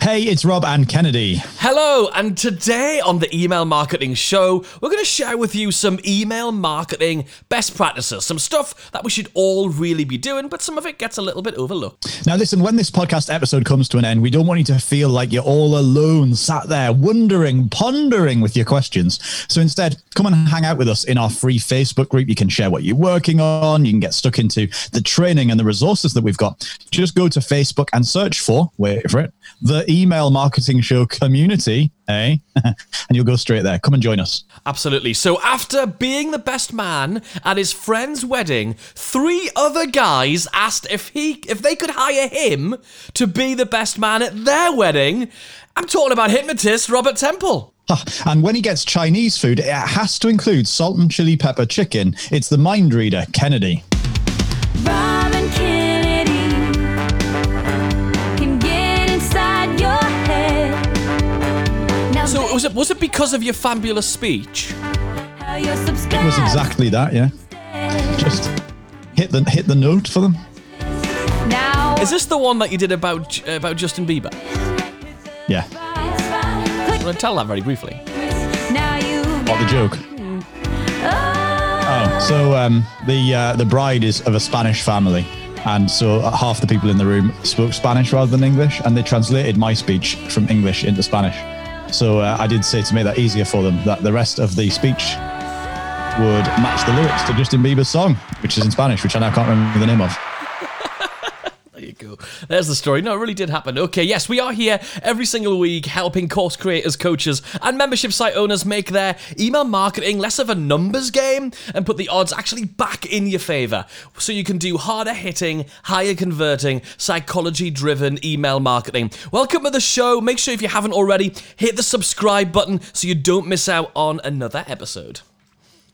Hey, it's Rob and Kennedy. Hello, and today on the Email Marketing Show, we're going to share with you some email marketing best practices, some stuff that we should all really be doing, but some of it gets a little bit overlooked. Now, listen, when this podcast episode comes to an end, we don't want you to feel like you're all alone, sat there wondering, pondering with your questions. So instead, come and hang out with us in our free Facebook group. You can share what you're working on, you can get stuck into the training and the resources that we've got. Just go to Facebook and search for, wait for it, the email marketing show community, eh? and you'll go straight there. Come and join us. Absolutely. So, after being the best man at his friend's wedding, three other guys asked if he if they could hire him to be the best man at their wedding. I'm talking about hypnotist Robert Temple. And when he gets Chinese food, it has to include salt and chili pepper chicken. It's the mind reader, Kennedy. So, was it was it because of your fabulous speech? It was exactly that, yeah. Just hit the hit the note for them. Now Is this the one that you did about about Justin Bieber? Yeah. I'm going to tell that very briefly. now What the joke? Oh, so um, the uh, the bride is of a Spanish family, and so half the people in the room spoke Spanish rather than English, and they translated my speech from English into Spanish. So uh, I did say to make that easier for them that the rest of the speech would match the lyrics to Justin Bieber's song, which is in Spanish, which I now can't remember the name of. There. There's the story. No, it really did happen. Okay, yes, we are here every single week helping course creators, coaches, and membership site owners make their email marketing less of a numbers game and put the odds actually back in your favor so you can do harder hitting, higher converting, psychology driven email marketing. Welcome to the show. Make sure if you haven't already, hit the subscribe button so you don't miss out on another episode.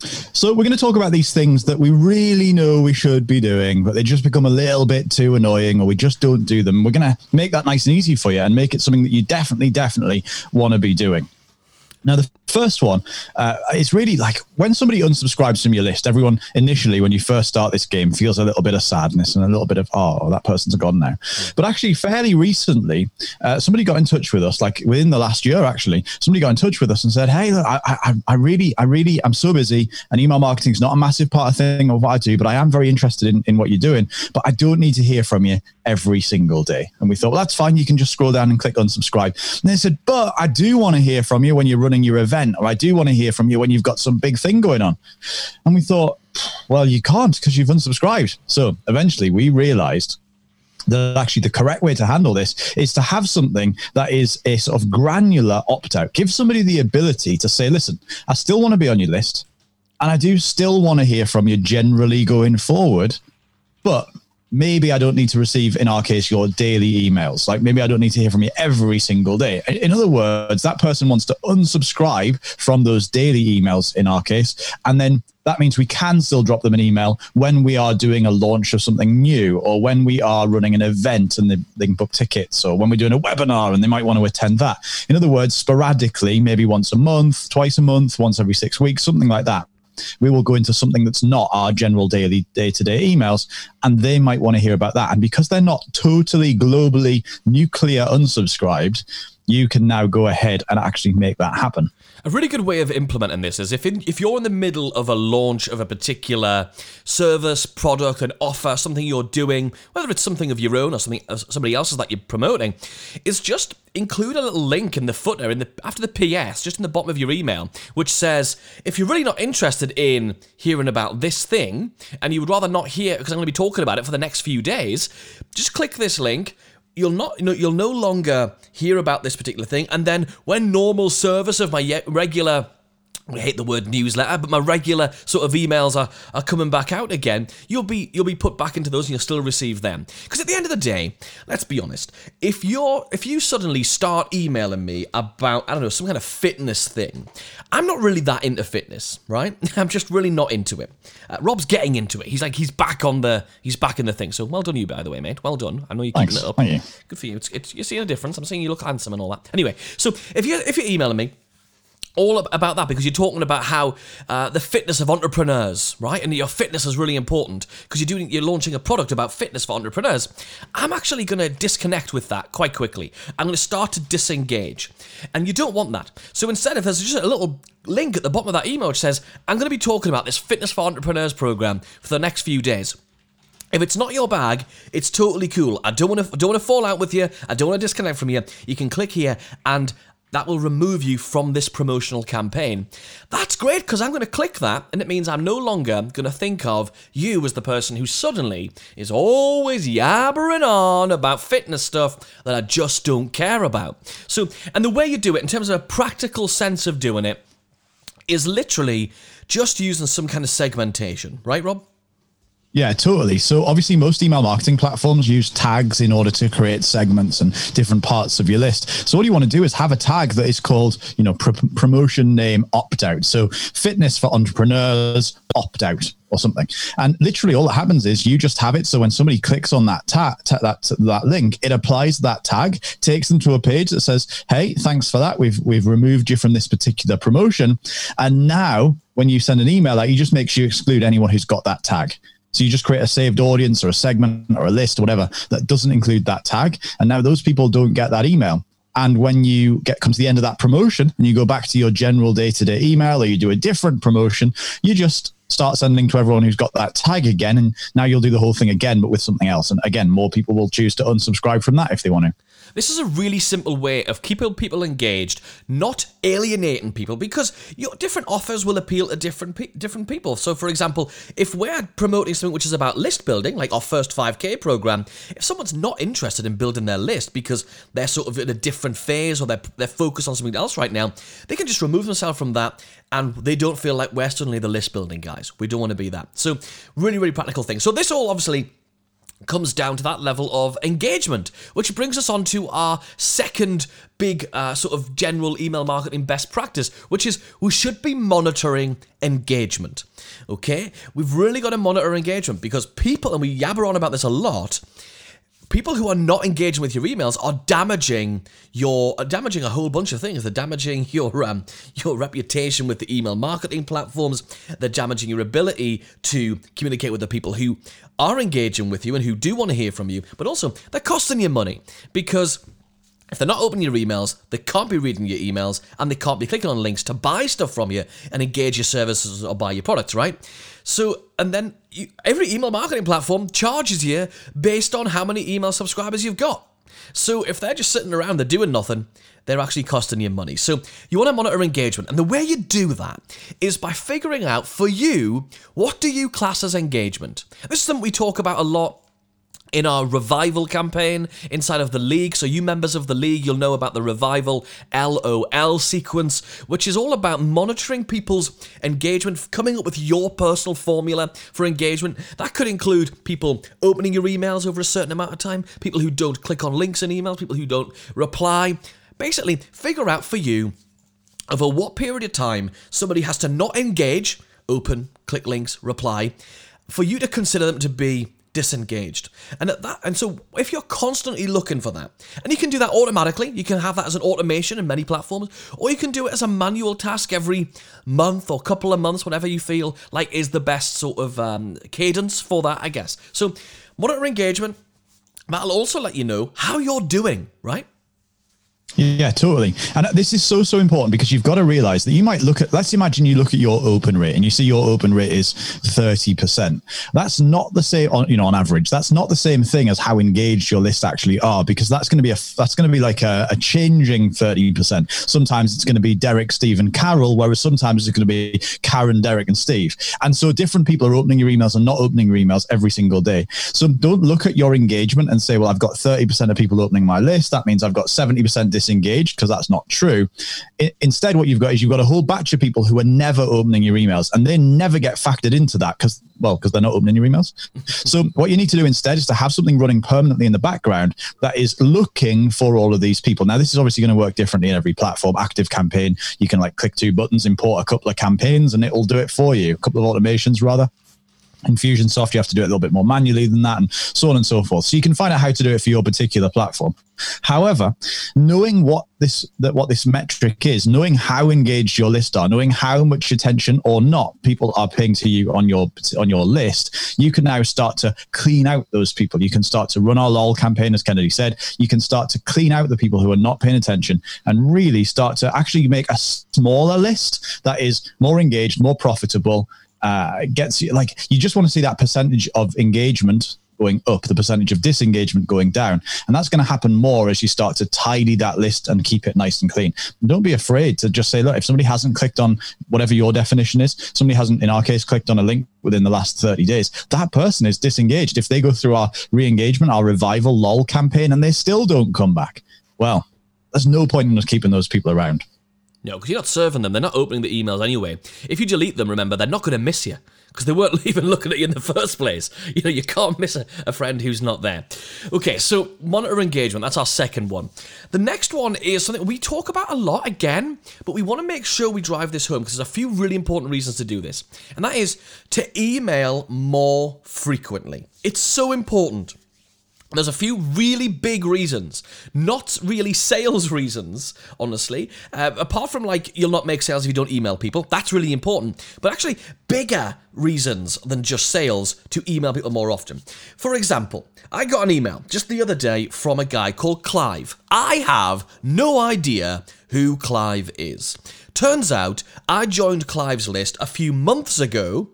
So we're going to talk about these things that we really know we should be doing, but they just become a little bit too annoying, or we just don't do them. We're going to make that nice and easy for you, and make it something that you definitely, definitely want to be doing. Now, the first one uh, is really like when somebody unsubscribes from your list, everyone initially, when you first start this game, feels a little bit of sadness and a little bit of, oh, that person's gone now. But actually, fairly recently, uh, somebody got in touch with us, like within the last year, actually, somebody got in touch with us and said, hey, look, I, I, I really, I really, I'm so busy, and email marketing is not a massive part of thing of what I do, but I am very interested in, in what you're doing, but I don't need to hear from you every single day. And we thought, well, that's fine. You can just scroll down and click unsubscribe. And they said, but I do want to hear from you when you're running your event, or I do want to hear from you when you've got some big thing going on. And we thought, well, you can't because you've unsubscribed. So eventually we realized that actually the correct way to handle this is to have something that is a sort of granular opt out. Give somebody the ability to say, listen, I still want to be on your list and I do still want to hear from you generally going forward, but maybe I don't need to receive, in our case, your daily emails. Like maybe I don't need to hear from you every single day. In other words, that person wants to unsubscribe from those daily emails, in our case, and then that means we can still drop them an email when we are doing a launch of something new or when we are running an event and they, they can book tickets or when we're doing a webinar and they might want to attend that. In other words, sporadically, maybe once a month, twice a month, once every six weeks, something like that we will go into something that's not our general daily day-to-day emails and they might want to hear about that. And because they're not totally globally nuclear unsubscribed you can now go ahead and actually make that happen. A really good way of implementing this is if in, if you're in the middle of a launch of a particular service, product, an offer, something you're doing, whether it's something of your own or something uh, somebody else's that you're promoting, is just include a little link in the footer in the after the PS, just in the bottom of your email, which says if you're really not interested in hearing about this thing and you would rather not hear because I'm going to be talking about it for the next few days, just click this link you'll not you know you'll no longer hear about this particular thing. And then when normal service of my regular I hate the word newsletter, but my regular sort of emails are, are coming back out again. You'll be you'll be put back into those and you'll still receive them. Because at the end of the day, let's be honest, if you're if you suddenly start emailing me about I don't know some kind of fitness thing, I'm not really that into fitness, right? I'm just really not into it. Uh, Rob's getting into it. He's like he's back on the he's back in the thing. So well done you by the way, mate. Well done. I know you're keeping Thanks. it up. Good for you. It's, it's, you're seeing a difference. I'm seeing you look handsome and all that. Anyway, so if you if you're emailing me all about that because you're talking about how uh, the fitness of entrepreneurs, right? And your fitness is really important because you're doing you're launching a product about fitness for entrepreneurs. I'm actually going to disconnect with that quite quickly. I'm going to start to disengage, and you don't want that. So instead, if there's just a little link at the bottom of that email which says, "I'm going to be talking about this fitness for entrepreneurs program for the next few days." If it's not your bag, it's totally cool. I don't want to don't want to fall out with you. I don't want to disconnect from you. You can click here and that will remove you from this promotional campaign. That's great because I'm going to click that and it means I'm no longer going to think of you as the person who suddenly is always yabbering on about fitness stuff that I just don't care about. So, and the way you do it in terms of a practical sense of doing it is literally just using some kind of segmentation, right, Rob? Yeah, totally. So obviously, most email marketing platforms use tags in order to create segments and different parts of your list. So what you want to do is have a tag that is called, you know, pr- promotion name opt out. So fitness for entrepreneurs opt out or something. And literally, all that happens is you just have it. So when somebody clicks on that ta- ta- that that link, it applies that tag, takes them to a page that says, "Hey, thanks for that. We've we've removed you from this particular promotion." And now, when you send an email out, you just make sure you exclude anyone who's got that tag. So you just create a saved audience or a segment or a list or whatever that doesn't include that tag. And now those people don't get that email. And when you get come to the end of that promotion and you go back to your general day-to-day email or you do a different promotion, you just start sending to everyone who's got that tag again. And now you'll do the whole thing again, but with something else. And again, more people will choose to unsubscribe from that if they want to. This is a really simple way of keeping people engaged, not alienating people, because your different offers will appeal to different pe- different people. So, for example, if we're promoting something which is about list building, like our first 5K program, if someone's not interested in building their list because they're sort of in a different phase or they're they're focused on something else right now, they can just remove themselves from that, and they don't feel like we're suddenly the list building guys. We don't want to be that. So, really, really practical thing. So, this all obviously comes down to that level of engagement, which brings us on to our second big uh, sort of general email marketing best practice, which is we should be monitoring engagement. Okay, we've really got to monitor engagement because people, and we yabber on about this a lot. People who are not engaging with your emails are damaging your are damaging a whole bunch of things. They're damaging your um, your reputation with the email marketing platforms. They're damaging your ability to communicate with the people who are engaging with you and who do want to hear from you. But also, they're costing you money because if they're not opening your emails, they can't be reading your emails and they can't be clicking on links to buy stuff from you and engage your services or buy your products, right? So, and then you, every email marketing platform charges you based on how many email subscribers you've got. So, if they're just sitting around, they're doing nothing, they're actually costing you money. So, you want to monitor engagement. And the way you do that is by figuring out for you, what do you class as engagement? This is something we talk about a lot in our revival campaign inside of the league. So, you members of the league, you'll know about the revival LOL sequence, which is all about monitoring people's engagement, coming up with your personal formula for engagement. That could include people opening your emails over a certain amount of time, people who don't click on links in emails, people who don't reply. Basically, figure out for you over what period of time somebody has to not engage, open, click links, reply, for you to consider them to be disengaged. And at that and so if you're constantly looking for that, and you can do that automatically, you can have that as an automation in many platforms, or you can do it as a manual task every month or couple of months, whatever you feel like is the best sort of um, cadence for that, I guess. So monitor engagement. That'll also let you know how you're doing, right? Yeah, totally. And this is so, so important because you've got to realize that you might look at, let's imagine you look at your open rate and you see your open rate is 30%. That's not the same on, you know, on average, that's not the same thing as how engaged your list actually are because that's going to be a, that's going to be like a, a changing 30%. Sometimes it's going to be Derek, Steve and Carol, whereas sometimes it's going to be Karen, Derek and Steve. And so different people are opening your emails and not opening your emails every single day. So don't look at your engagement and say, well, I've got 30% of people opening my list. That means I've got 70% disengaged because that's not true. I, instead, what you've got is you've got a whole batch of people who are never opening your emails and they never get factored into that because, well, because they're not opening your emails. so what you need to do instead is to have something running permanently in the background that is looking for all of these people. Now, this is obviously going to work differently in every platform. ActiveCampaign, you can like click two buttons, import a couple of campaigns, and it'll do it for you. A couple of automations rather. Infusionsoft, you have to do it a little bit more manually than that, and so on and so forth. So you can find out how to do it for your particular platform. However, knowing what this that what this metric is, knowing how engaged your list are, knowing how much attention or not people are paying to you on your on your list, you can now start to clean out those people. You can start to run our lol campaign, as Kennedy said. You can start to clean out the people who are not paying attention and really start to actually make a smaller list that is more engaged, more profitable, uh, gets you like you just want to see that percentage of engagement going up, the percentage of disengagement going down. And that's going to happen more as you start to tidy that list and keep it nice and clean. Don't be afraid to just say, look, if somebody hasn't clicked on whatever your definition is, somebody hasn't, in our case, clicked on a link within the last 30 days, that person is disengaged. If they go through our re engagement, our revival lol campaign, and they still don't come back, well, there's no point in us keeping those people around. No, because you're not serving them. They're not opening the emails anyway. If you delete them, remember, they're not going to miss you because they weren't even looking at you in the first place. You know, you can't miss a, a friend who's not there. Okay, so monitor engagement. That's our second one. The next one is something we talk about a lot again, but we want to make sure we drive this home because there's a few really important reasons to do this. And that is to email more frequently. It's so important. There's a few really big reasons, not really sales reasons, honestly. Uh, apart from like you'll not make sales if you don't email people, that's really important. But actually, bigger reasons than just sales to email people more often. For example, I got an email just the other day from a guy called Clive. I have no idea who Clive is. Turns out I joined Clive's list a few months ago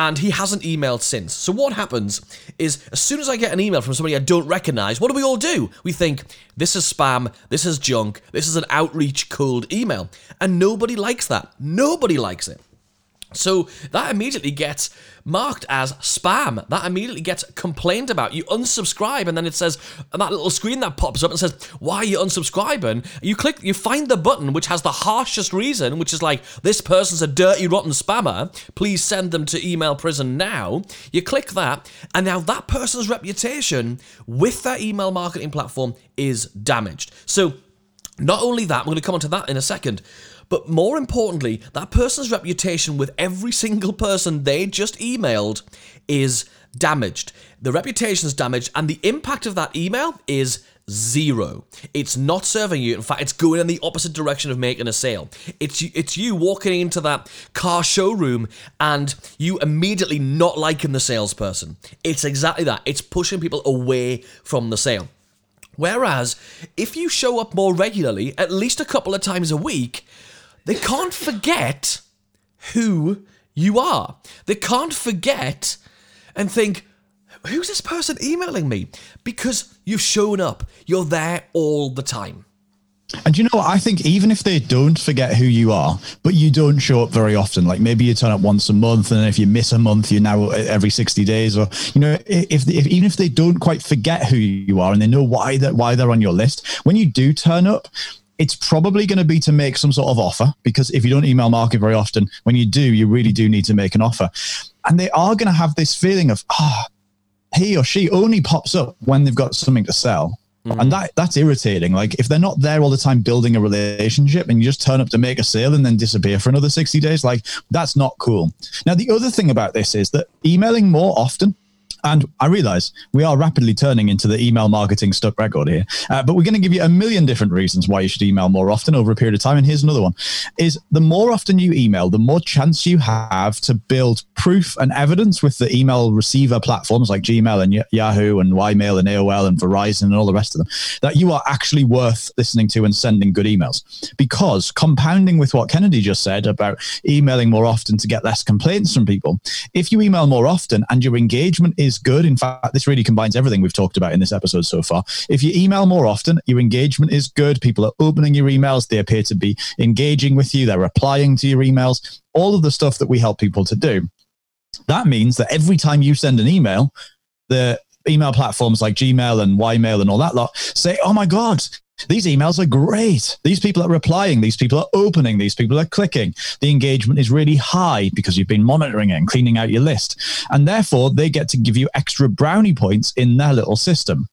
and he hasn't emailed since. So what happens is as soon as I get an email from somebody I don't recognize, what do we all do? We think this is spam, this is junk, this is an outreach cold email. And nobody likes that. Nobody likes it. So that immediately gets marked as spam. That immediately gets complained about. You unsubscribe, and then it says, and that little screen that pops up and says, "Why are you unsubscribing?" You click, you find the button which has the harshest reason, which is like, "This person's a dirty, rotten spammer. Please send them to email prison now." You click that, and now that person's reputation with their email marketing platform is damaged. So not only that, we're going to come on to that in a second, but more importantly, that person's reputation with every single person they just emailed is damaged. The reputation's damaged, and the impact of that email is zero. It's not serving you. In fact, it's going in the opposite direction of making a sale. It's it's you walking into that car showroom and you immediately not liking the salesperson. It's exactly that. It's pushing people away from the sale. Whereas, if you show up more regularly, at least a couple of times a week, they can't forget who you are. They can't forget and think, who's this person emailing me? Because you've shown up, you're there all the time. And you know what? I think even if they don't forget who you are, but you don't show up very often, like maybe you turn up once a month, and if you miss a month, you're now every sixty days, or you know, if, if even if they don't quite forget who you are and they know why that why they're on your list, when you do turn up, it's probably going to be to make some sort of offer because if you don't email market very often, when you do, you really do need to make an offer, and they are going to have this feeling of ah. he or she only pops up when they've got something to sell and that that's irritating. Like if they're not there all the time building a relationship and you just turn up to make a sale and then disappear for another 60 days, like that's not cool. Now the other thing about this is that emailing more often and I realize we are rapidly turning into the email marketing stuck record here, uh, but we're going to give you a million different reasons why you should email more often over a period of time. And here's another one: is the more often you email, the more chance you have to build proof and evidence with the email receiver platforms like Gmail and Yahoo and Ymail and AOL and Verizon and all the rest of them that you are actually worth listening to and sending good emails. Because compounding with what Kennedy just said about emailing more often to get less complaints from people, if you email more often and your engagement is good, in fact, this really combines everything we've talked about in this episode so far. If you email more often, your engagement is good. People are opening your emails. They appear to be engaging with you. They're replying to your emails. All of the stuff that we help people to do. That means that every time you send an email, the email platforms like Gmail and Ymail and all that lot say, oh my God, these emails are great. These people are replying. These people are opening. These people are clicking. The engagement is really high because you've been monitoring it and cleaning out your list. And therefore, they get to give you extra brownie points in their little system.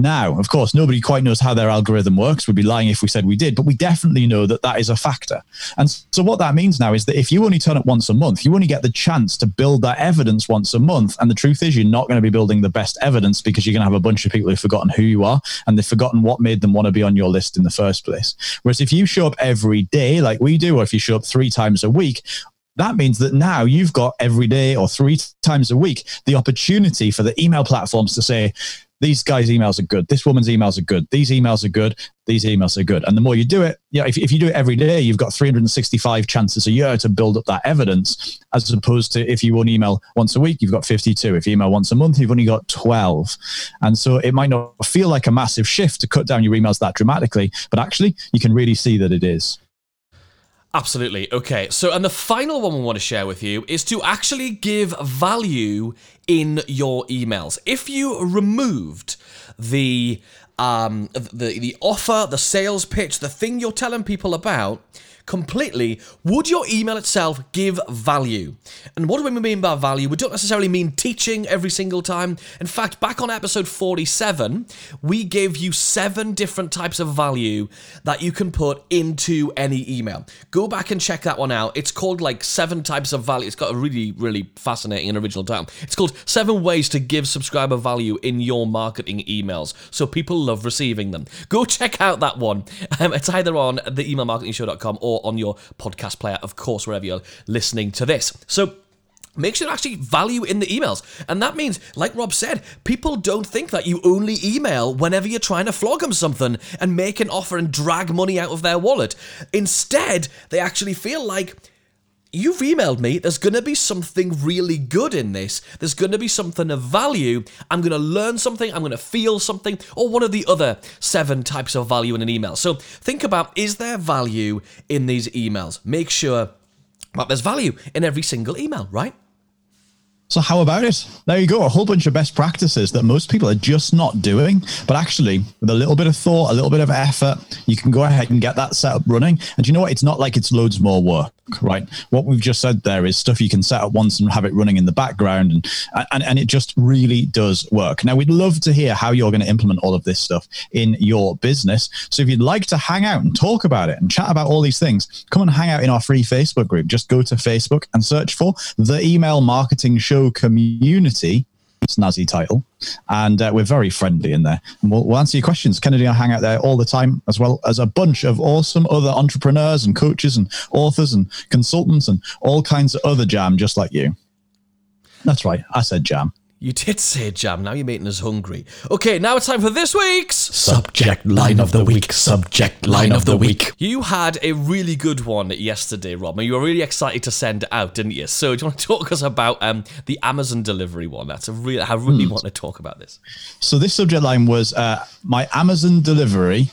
Now, of course, nobody quite knows how their algorithm works. We'd be lying if we said we did, but we definitely know that that is a factor. And so, what that means now is that if you only turn up once a month, you only get the chance to build that evidence once a month. And the truth is, you're not going to be building the best evidence because you're going to have a bunch of people who've forgotten who you are and they've forgotten what made them want to be on your list in the first place. Whereas if you show up every day, like we do, or if you show up three times a week, that means that now you've got every day or three times a week the opportunity for the email platforms to say, these guys' emails are good. This woman's emails are good. These emails are good. These emails are good. And the more you do it, yeah, if, if you do it every day, you've got 365 chances a year to build up that evidence, as opposed to if you only email once a week, you've got 52. If you email once a month, you've only got 12. And so it might not feel like a massive shift to cut down your emails that dramatically, but actually, you can really see that it is. Absolutely. Okay. So, and the final one we want to share with you is to actually give value in your emails. If you removed the um the the offer, the sales pitch, the thing you're telling people about completely, would your email itself give value? And what do we mean by value? We don't necessarily mean teaching every single time. In fact, back on episode 47, we gave you seven different types of value that you can put into any email. Go back and check that one out. It's called like seven types of value. It's got a really, really fascinating and original title. It's called seven ways to give subscriber value in your marketing emails. So people love receiving them. Go check out that one. Um, it's either on the emailmarketingshow.com or on your podcast player, of course, wherever you're listening to this. So Make sure to actually value in the emails. And that means, like Rob said, people don't think that you only email whenever you're trying to flog them something and make an offer and drag money out of their wallet. Instead, they actually feel like you've emailed me. There's going to be something really good in this. There's going to be something of value. I'm going to learn something. I'm going to feel something, or one of the other seven types of value in an email. So think about is there value in these emails? Make sure that there's value in every single email, right? So how about it? There you go. A whole bunch of best practices that most people are just not doing. But actually, with a little bit of thought, a little bit of effort, you can go ahead and get that set up running. And you know what? It's not like it's loads more work, right? What we've just said there is stuff you can set up once and have it running in the background. And, and, and it just really does work. Now, we'd love to hear how you're going to implement all of this stuff in your business. So if you'd like to hang out and talk about it and chat about all these things, come and hang out in our free Facebook group. Just go to Facebook and search for the email marketing show community. Snazzy title, and uh, we're very friendly in there. And we'll, we'll answer your questions. Kennedy and I hang out there all the time, as well as a bunch of awesome other entrepreneurs and coaches and authors and consultants and all kinds of other jam just like you. That's right, I said jam. You did say jam. Now you're making us hungry. Okay, now it's time for this week's Subject line of the week. Subject line of the week. You had a really good one yesterday, Rob, and you were really excited to send it out, didn't you? So, do you want to talk us about um, the Amazon delivery one? That's a real. I really want to talk about this. So this subject line was uh, my Amazon delivery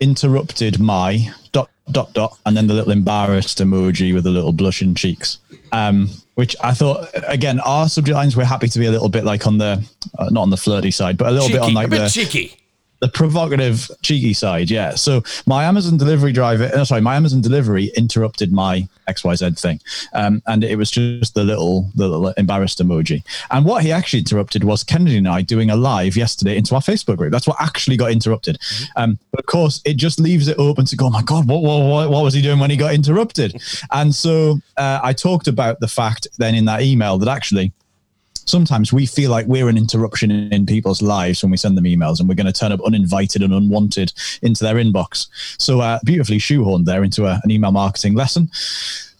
interrupted my dot dot dot, and then the little embarrassed emoji with the little blushing cheeks. Um, which I thought again, our subject lines we're happy to be a little bit like on the uh, not on the flirty side, but a little Cheeky, bit on like bit the cheeky. The provocative, cheeky side. Yeah. So my Amazon delivery driver, no, sorry, my Amazon delivery interrupted my XYZ thing. Um, and it was just the little, the little embarrassed emoji. And what he actually interrupted was Kennedy and I doing a live yesterday into our Facebook group. That's what actually got interrupted. Um, but of course, it just leaves it open to go, oh my God, what, what, what, what was he doing when he got interrupted? and so uh, I talked about the fact then in that email that actually, sometimes we feel like we're an interruption in, in people's lives when we send them emails and we're going to turn up uninvited and unwanted into their inbox. So uh, beautifully shoehorned there into a, an email marketing lesson.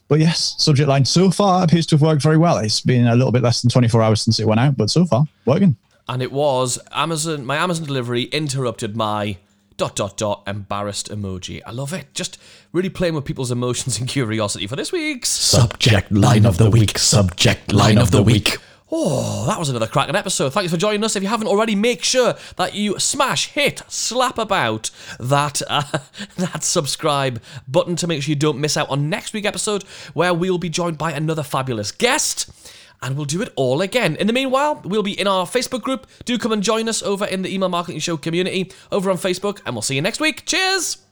But yes, subject line so far appears to have worked very well. It's been a little bit less than 24 hours since it went out, but so far working. And it was Amazon. My Amazon delivery interrupted my dot dot dot embarrassed emoji. I love it. Just really playing with people's emotions and curiosity for this week's. Subject line of the week. Subject line of the week. Oh, that was another cracking episode. Thanks for joining us. If you haven't already, make sure that you smash, hit, slap about that uh, that subscribe button to make sure you don't miss out on next week's episode, where we'll be joined by another fabulous guest. And we'll do it all again. In the meanwhile, we'll be in our Facebook group. Do come and join us over in the Email Marketing Show community over on Facebook, and we'll see you next week. Cheers!